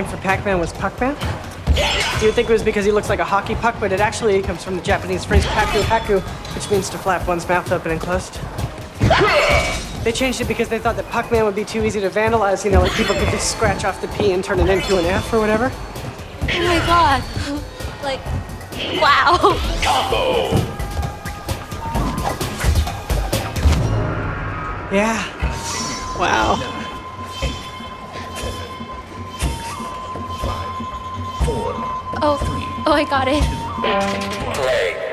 name for Pac-Man was Puckman? You would think it was because he looks like a hockey puck, but it actually comes from the Japanese phrase paku paku, which means to flap one's mouth open and closed. They changed it because they thought that Puckman would be too easy to vandalize, you know, like people could just scratch off the P and turn it into an F or whatever. Oh my god. Like, wow. Combo! Yeah. Wow. Oh, oh, I got it. Play.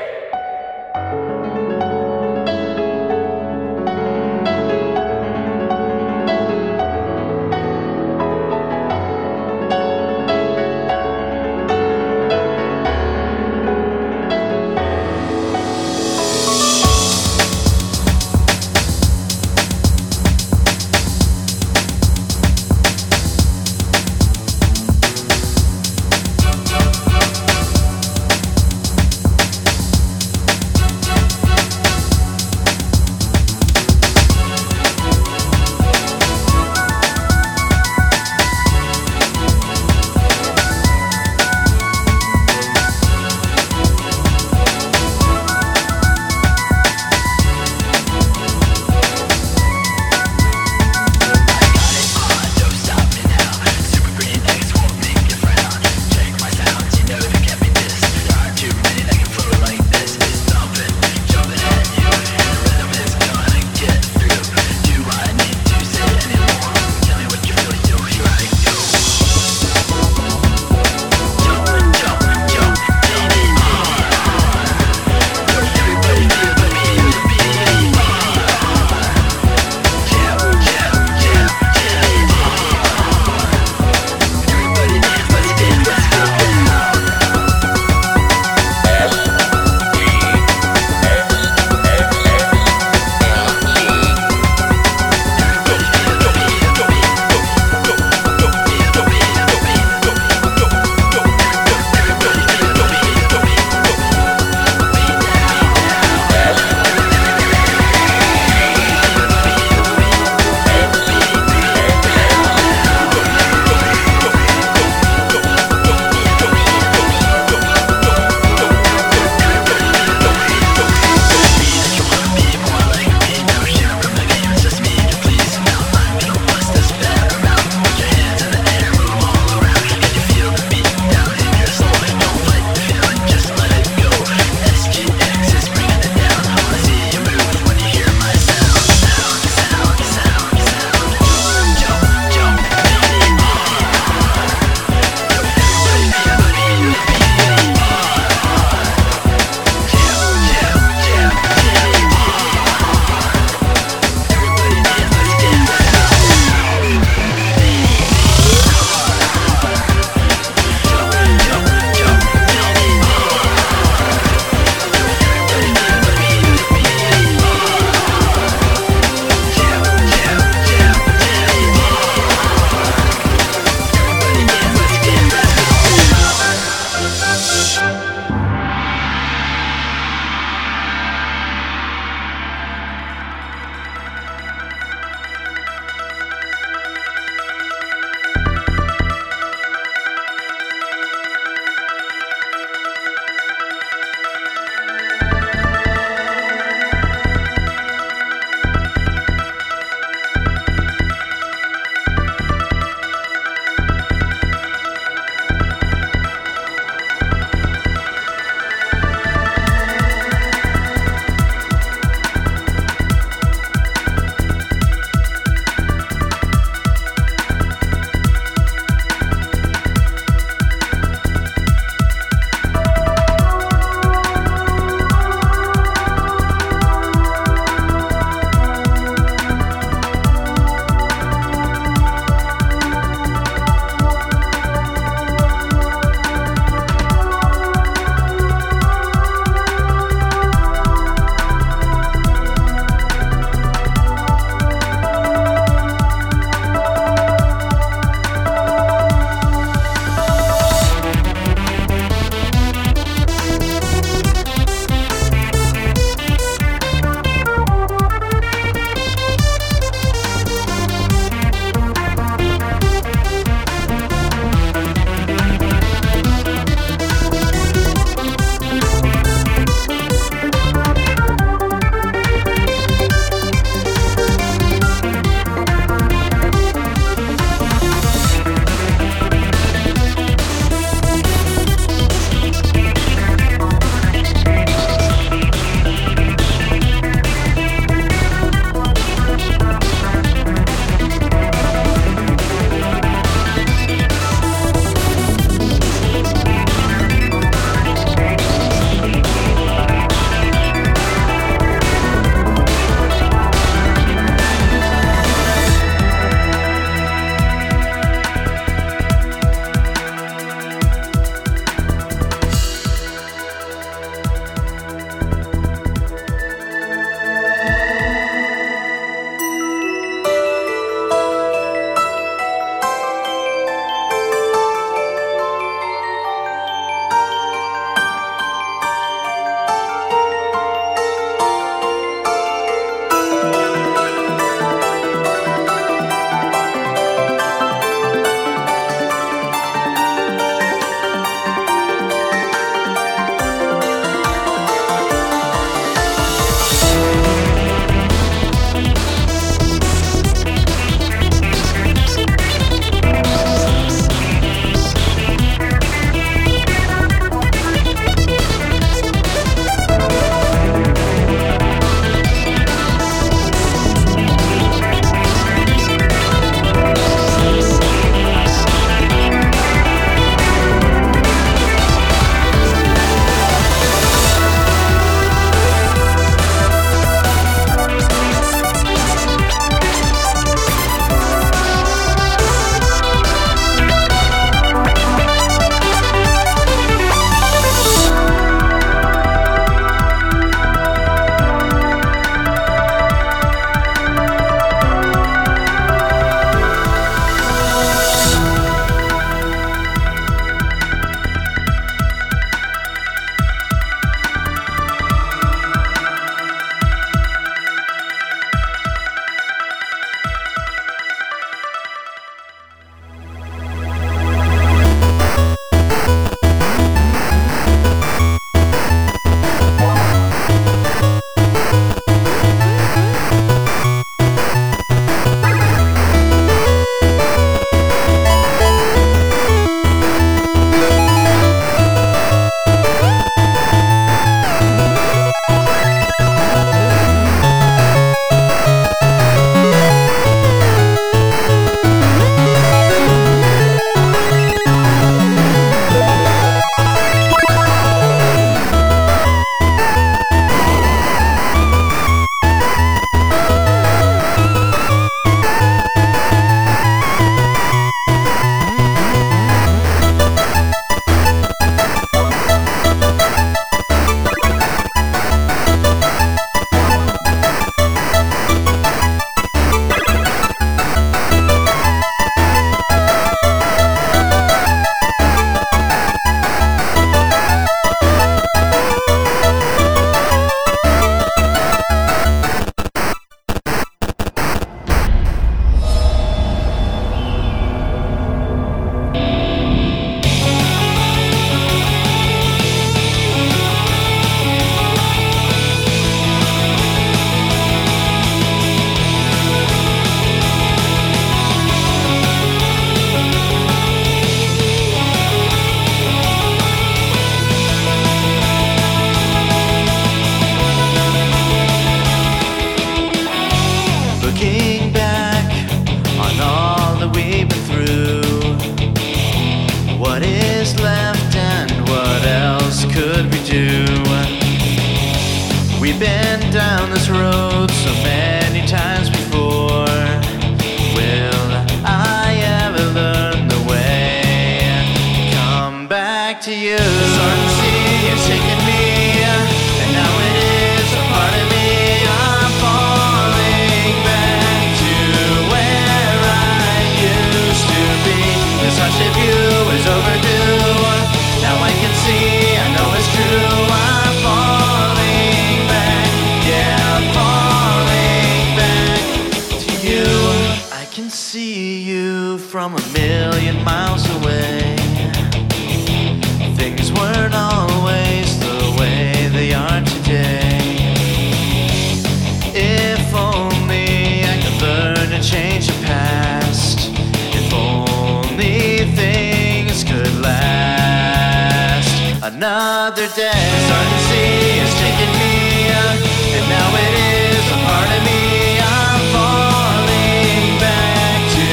Another day, starting to see is taking me and now it is a part of me. I'm falling back to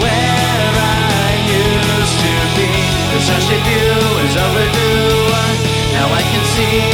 where I used to be. The such view is overdue. Now I can see,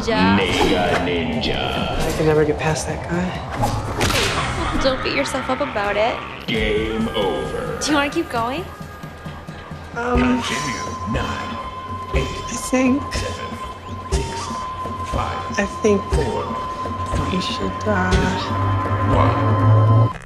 Ninja. Mega Ninja. I can never get past that guy. Don't beat yourself up about it. Game over. Do you want to keep going? Um, Nine, eight, I think, seven, six, five, I think four, we should, uh, one.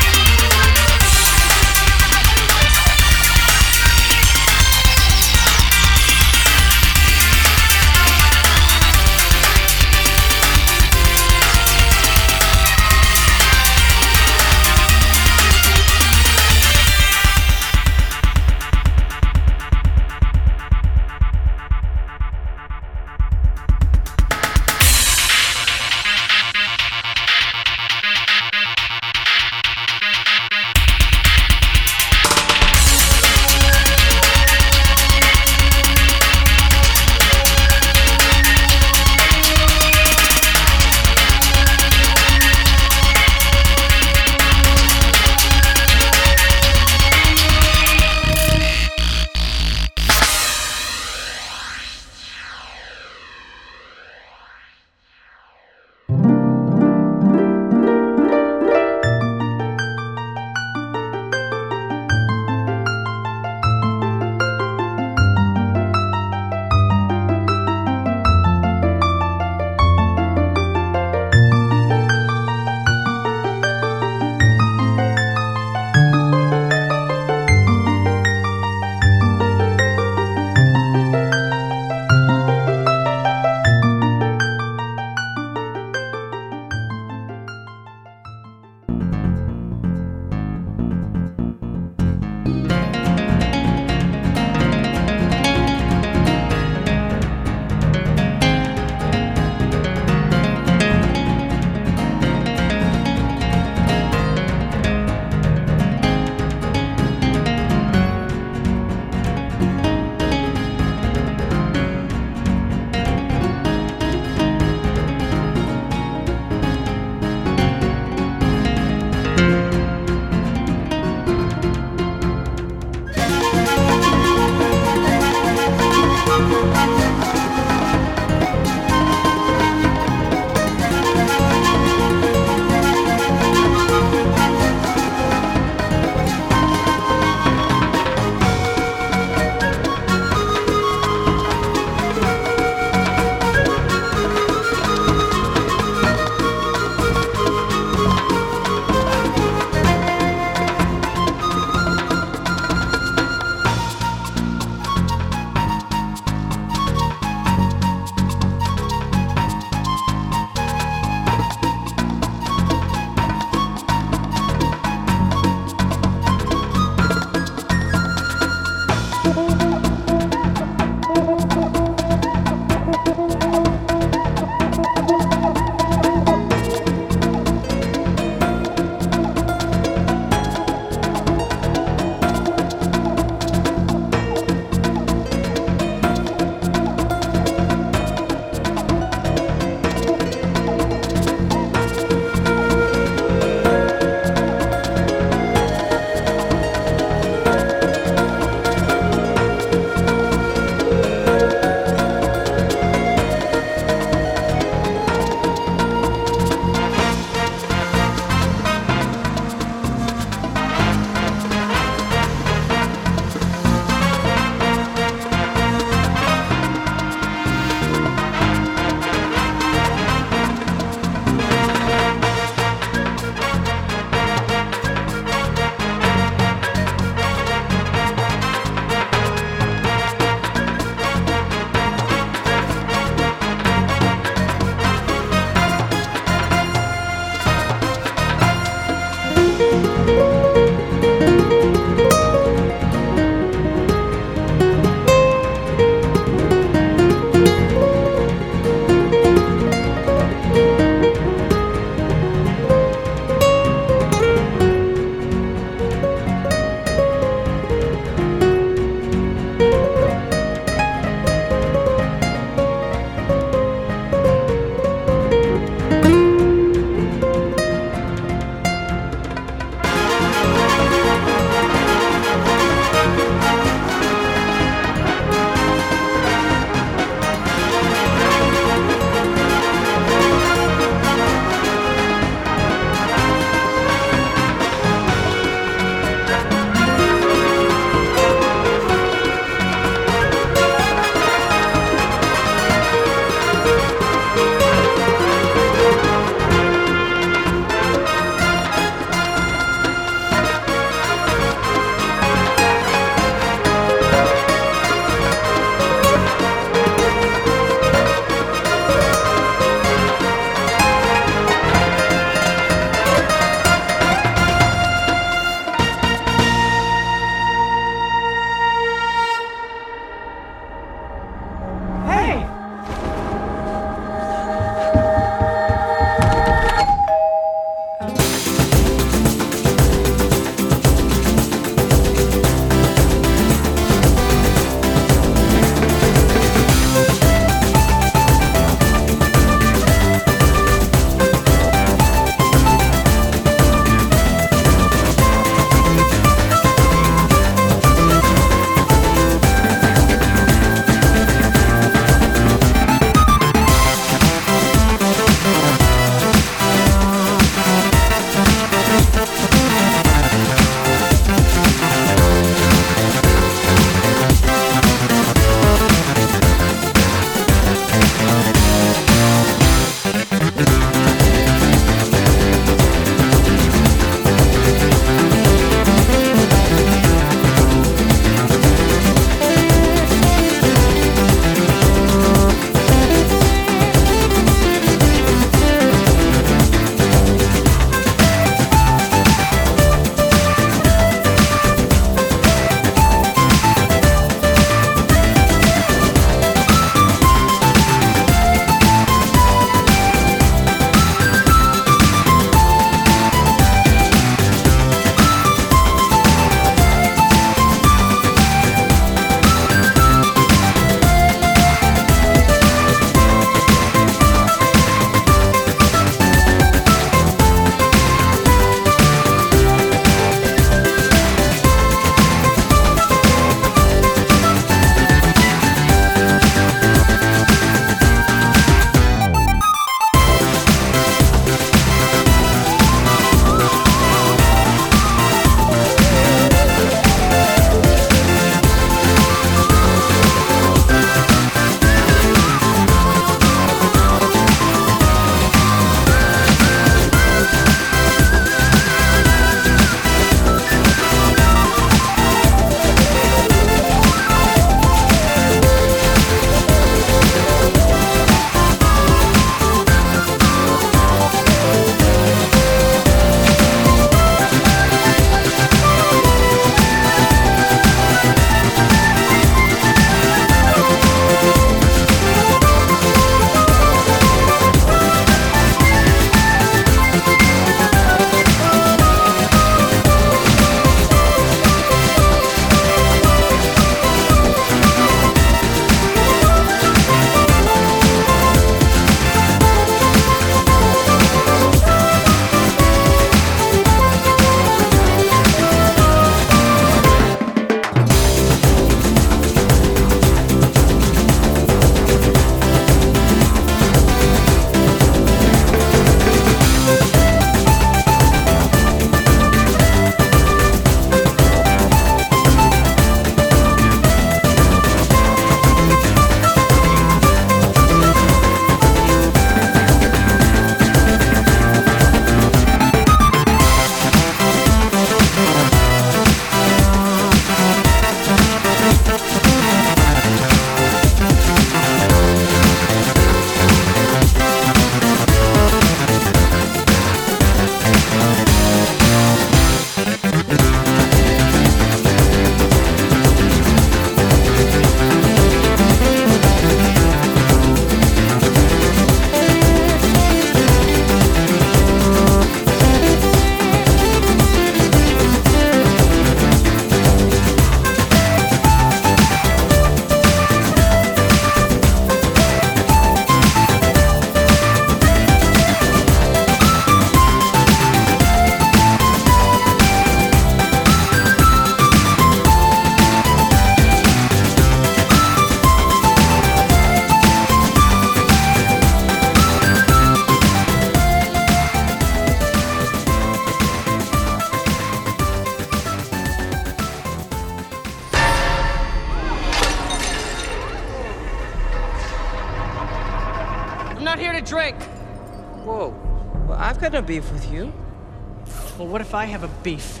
Beef?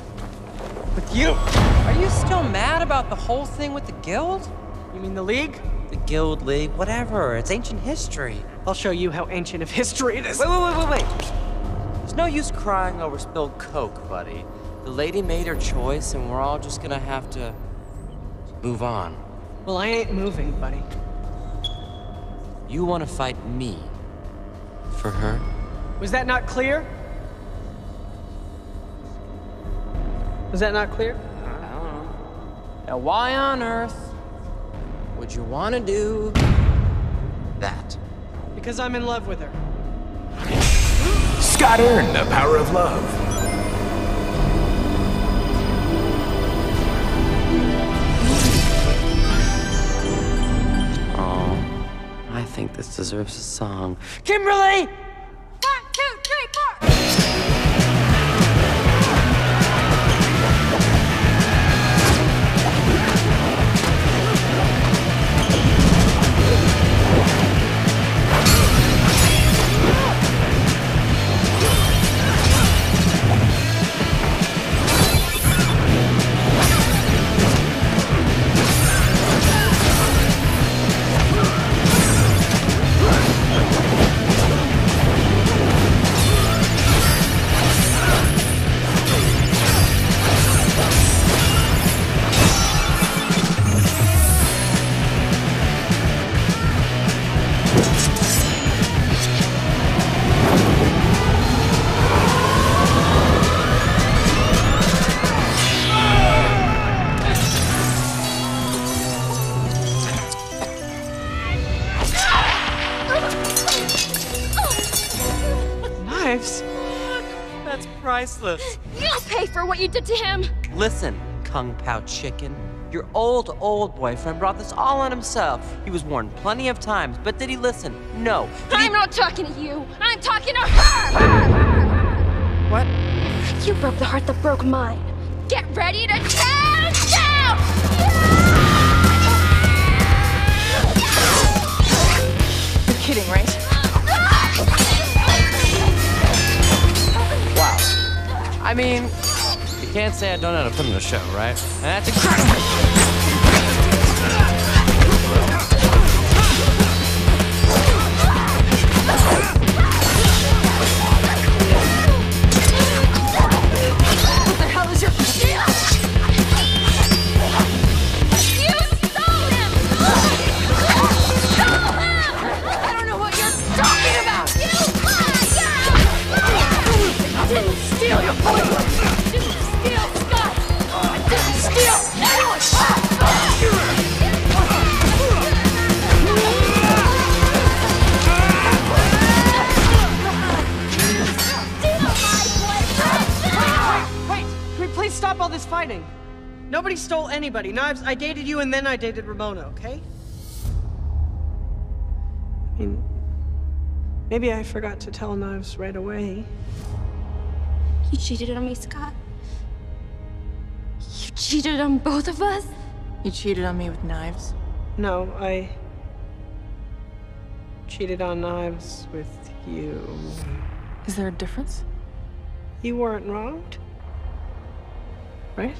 With you? Are you still mad about the whole thing with the guild? You mean the League? The guild league, whatever. It's ancient history. I'll show you how ancient of history it is. Wait, wait, wait, wait, wait. There's no use crying over spilled coke, buddy. The lady made her choice, and we're all just gonna have to move on. Well, I ain't moving, buddy. You want to fight me for her? Was that not clear? Was that not clear? I don't know. Now, why on earth would you want to do that? Because I'm in love with her. Scott earned the power of love. Oh, I think this deserves a song. Kimberly! You did to him. Listen, Kung Pao Chicken. Your old, old boyfriend brought this all on himself. He was warned plenty of times, but did he listen? No. Did I'm not talking to you. I'm talking to her. What? You broke the heart that broke mine. Get ready to tear down. You're kidding, right? Ah. Wow. I mean, you can't say I don't know how to put in a show, right? And that's incredible. Knives, I dated you and then I dated Ramona, okay? I mean, maybe I forgot to tell Knives right away. You cheated on me, Scott. You cheated on both of us? You cheated on me with knives. No, I cheated on Knives with you. Is there a difference? You weren't wronged, right?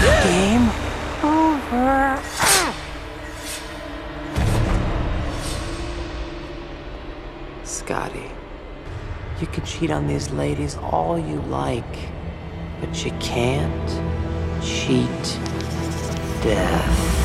Game over. Scotty, you can cheat on these ladies all you like, but you can't cheat death.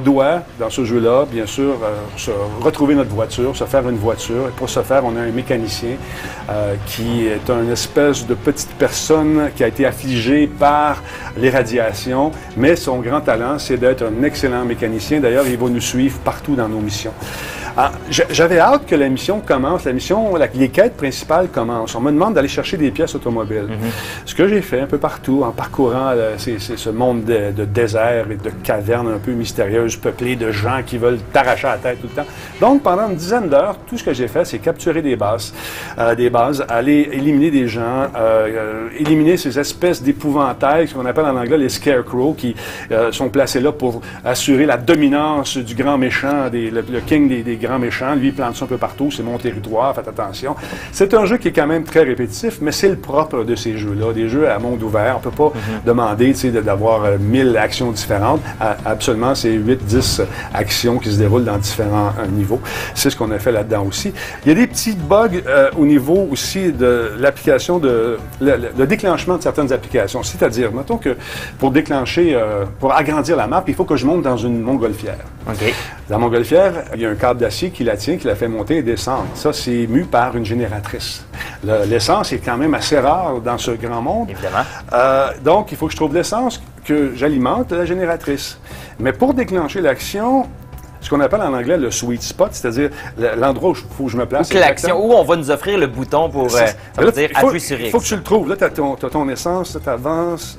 On doit, dans ce jeu-là, bien sûr, euh, se retrouver notre voiture, se faire une voiture. Et pour ce faire, on a un mécanicien euh, qui est une espèce de petite personne qui a été affligée par les radiations, mais son grand talent, c'est d'être un excellent mécanicien. D'ailleurs, il va nous suivre partout dans nos missions. Ah, J'avais hâte que la mission commence. La mission, la- les quêtes principales commencent. On me demande d'aller chercher des pièces automobiles. Ce que j'ai fait un peu partout en parcourant euh, ce monde de, de désert et de cavernes un peu mystérieuses, peuplées de gens qui veulent t'arracher la tête tout le temps. Donc, pendant une dizaine d'heures, tout ce que j'ai fait, c'est capturer des bases, euh, des bases, aller éliminer des gens, euh, euh, éliminer ces espèces d'épouvantails, ce qu'on appelle en anglais les scarecrows, qui euh, sont placés là pour assurer la dominance du grand méchant, des- le, le king des, des grands méchants. Lui, il plante ça un peu partout, c'est mon territoire, faites attention. C'est un jeu qui est quand même très répétitif, mais c'est le propre de ces jeux-là, des jeux à monde ouvert. On peut pas demander tu sais, de- d'avoir euh, 1000 actions différentes. Absolument, c'est 8-10 actions qui se déroulent dans différents euh, niveaux. C'est ce qu'on a fait là-dedans aussi. Il y a des petits bugs euh, au niveau aussi de l'application de le, le- le déclenchement de certaines applications. C'est-à-dire, mettons que pour déclencher, euh, pour agrandir la map, il faut que je monte dans une montgolfière. OK. Dans la montgolfière, il y a un câble d'acier qui la tient, qui la fait monter et descendre. Ça, c'est mu par une génératrice. Le- L'essence est quand même assez rare dans ce grand monde. Évidemment. Euh, donc, il faut que je trouve l'essence que j'alimente la génératrice. Mais pour déclencher l'action, ce qu'on appelle en anglais le sweet spot, c'est-à-dire le- l'endroit où il faut que je me place. Que l'action, où on va nous offrir le bouton pour. euh, ça là, veut dire il appuie sur il X. faut que tu le trouves. Là, tu as, ton, essence, tu avances.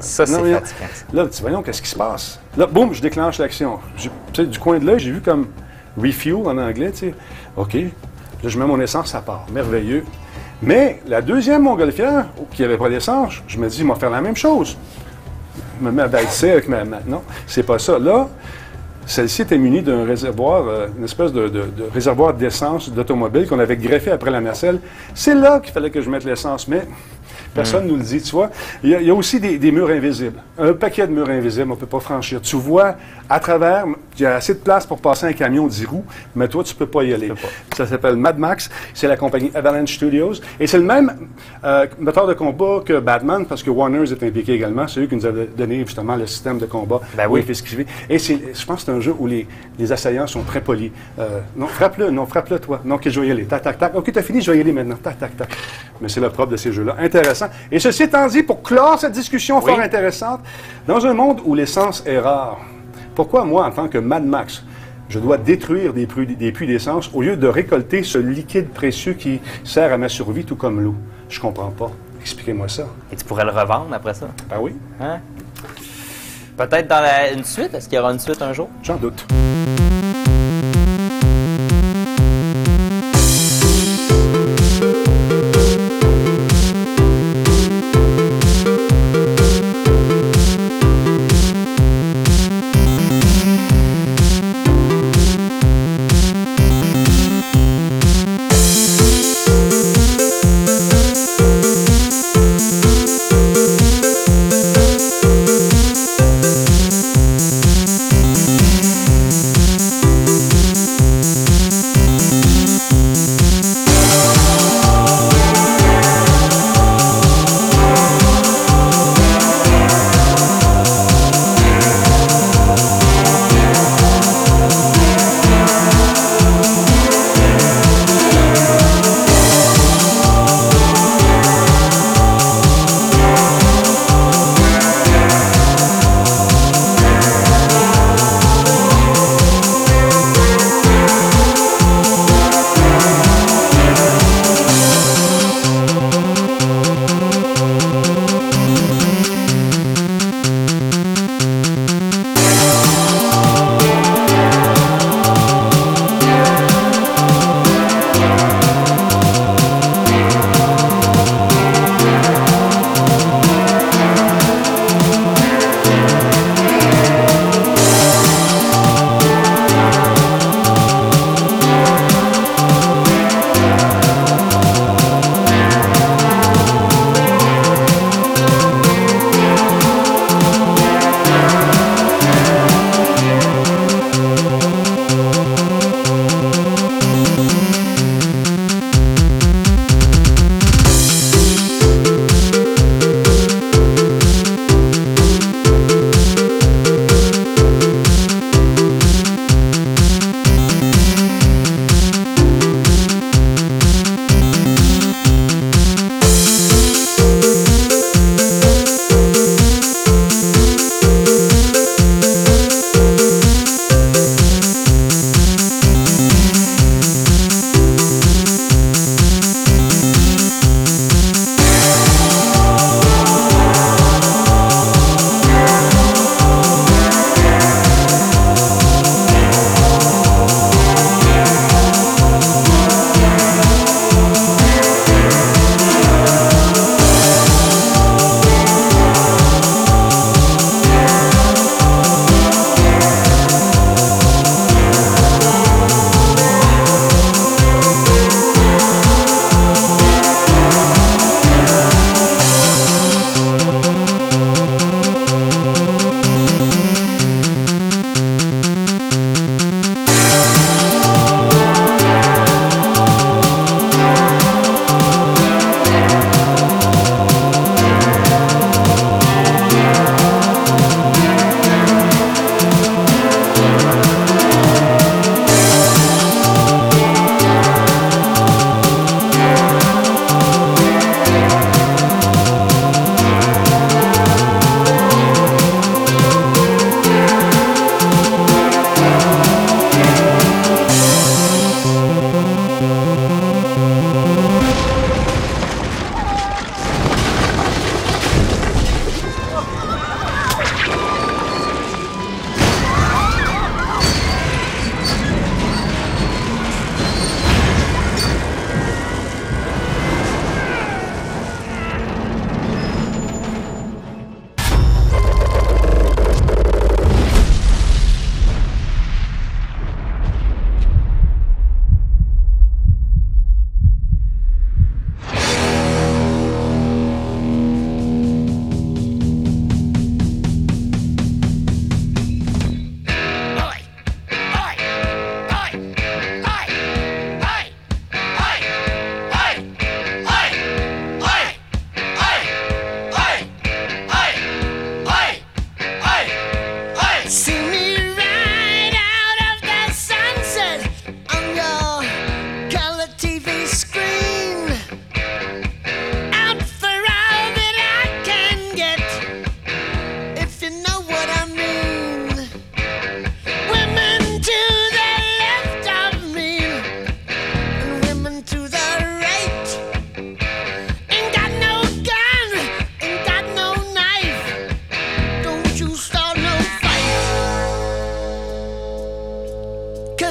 Ça, c'est fatigant. Là, tu voyons, qu'est-ce qui se passe? Là, boum, je déclenche l'action. Du coin de l'œil, j'ai vu comme refuel en anglais, tu sais. OK. Là, je mets mon essence, ça part. Merveilleux. Mais la deuxième montgolfière, qui n'avait pas d'essence, je me dis, il va faire la même chose. Je me mets à baisser avec ma. ma- non, c'est pas ça. Là, celle-ci était munie d'un réservoir, euh, une espèce de, réservoir d'essence d'automobile qu'on avait greffé après la nacelle. C'est là qu'il fallait que je mette l'essence, mais personne ne nous le dit, tu vois. Il y a, il y a aussi des, des murs invisibles. Un paquet de murs invisibles, on ne peut pas franchir. Tu vois à travers, il y a assez de place pour passer un camion 10 roues, mais toi, tu ne peux pas y aller. Ça s'appelle Mad Max, c'est la compagnie Avalanche Studios, et c'est le même euh, moteur de combat que Batman, parce que Warner est impliqué également. C'est eux qui nous avaient donné justement le système de combat. Ben oui. Et je pense que c'est un jeu où les, les assaillants sont très polis. Euh, non, frappe-le, non, frappe-le, toi. Non, ok, je vais y aller. Tac, tac, tac. Ok, t'as fini, je vais y aller maintenant. Tac, tac, tac. Mais c'est le propre de ces jeux-là. Intéressant. Et ceci étant dit, pour clore cette discussion fort intéressante, dans un monde où l'essence est rare, pourquoi moi, en tant que Mad Max, je dois détruire des puits, des puits d'essence au lieu de récolter ce liquide précieux qui sert à ma survie, tout comme l'eau? Je comprends pas. Expliquez-moi ça. Et tu pourrais le revendre après ça? Ben oui, Hein? Peut-être dans la- une suite? Est-ce qu'il y aura une suite un jour? j'en doute.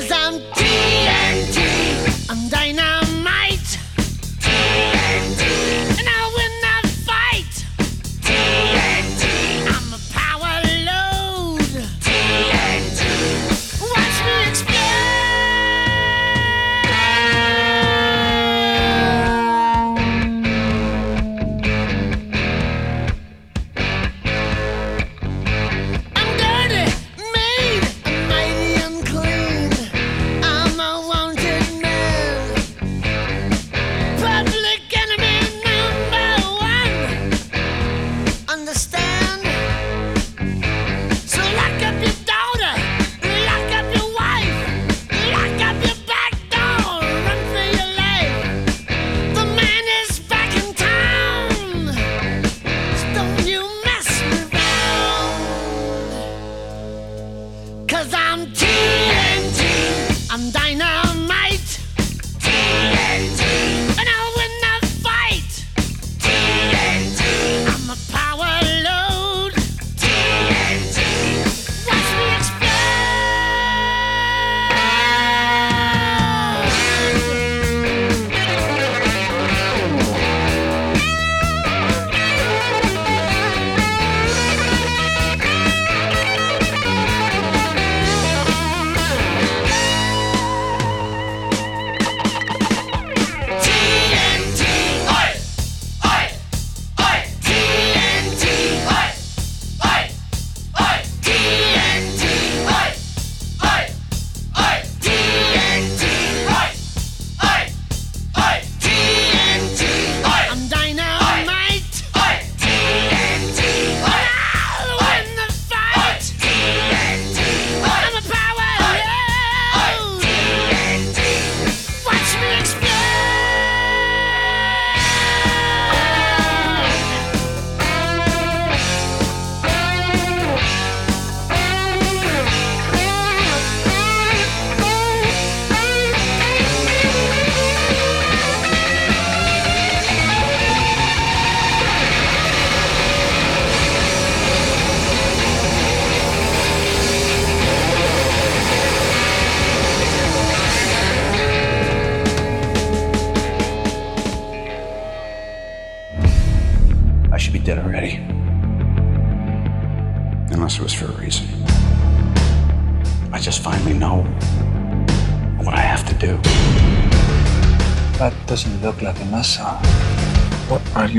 Cause I'm TNT. I'm dynamite.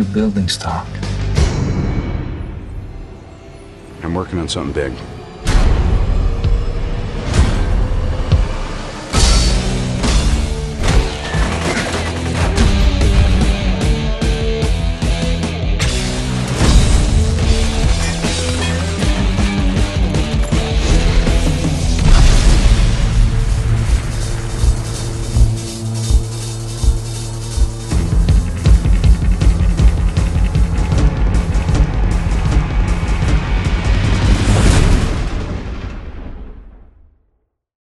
your building stock. I'm working on something big.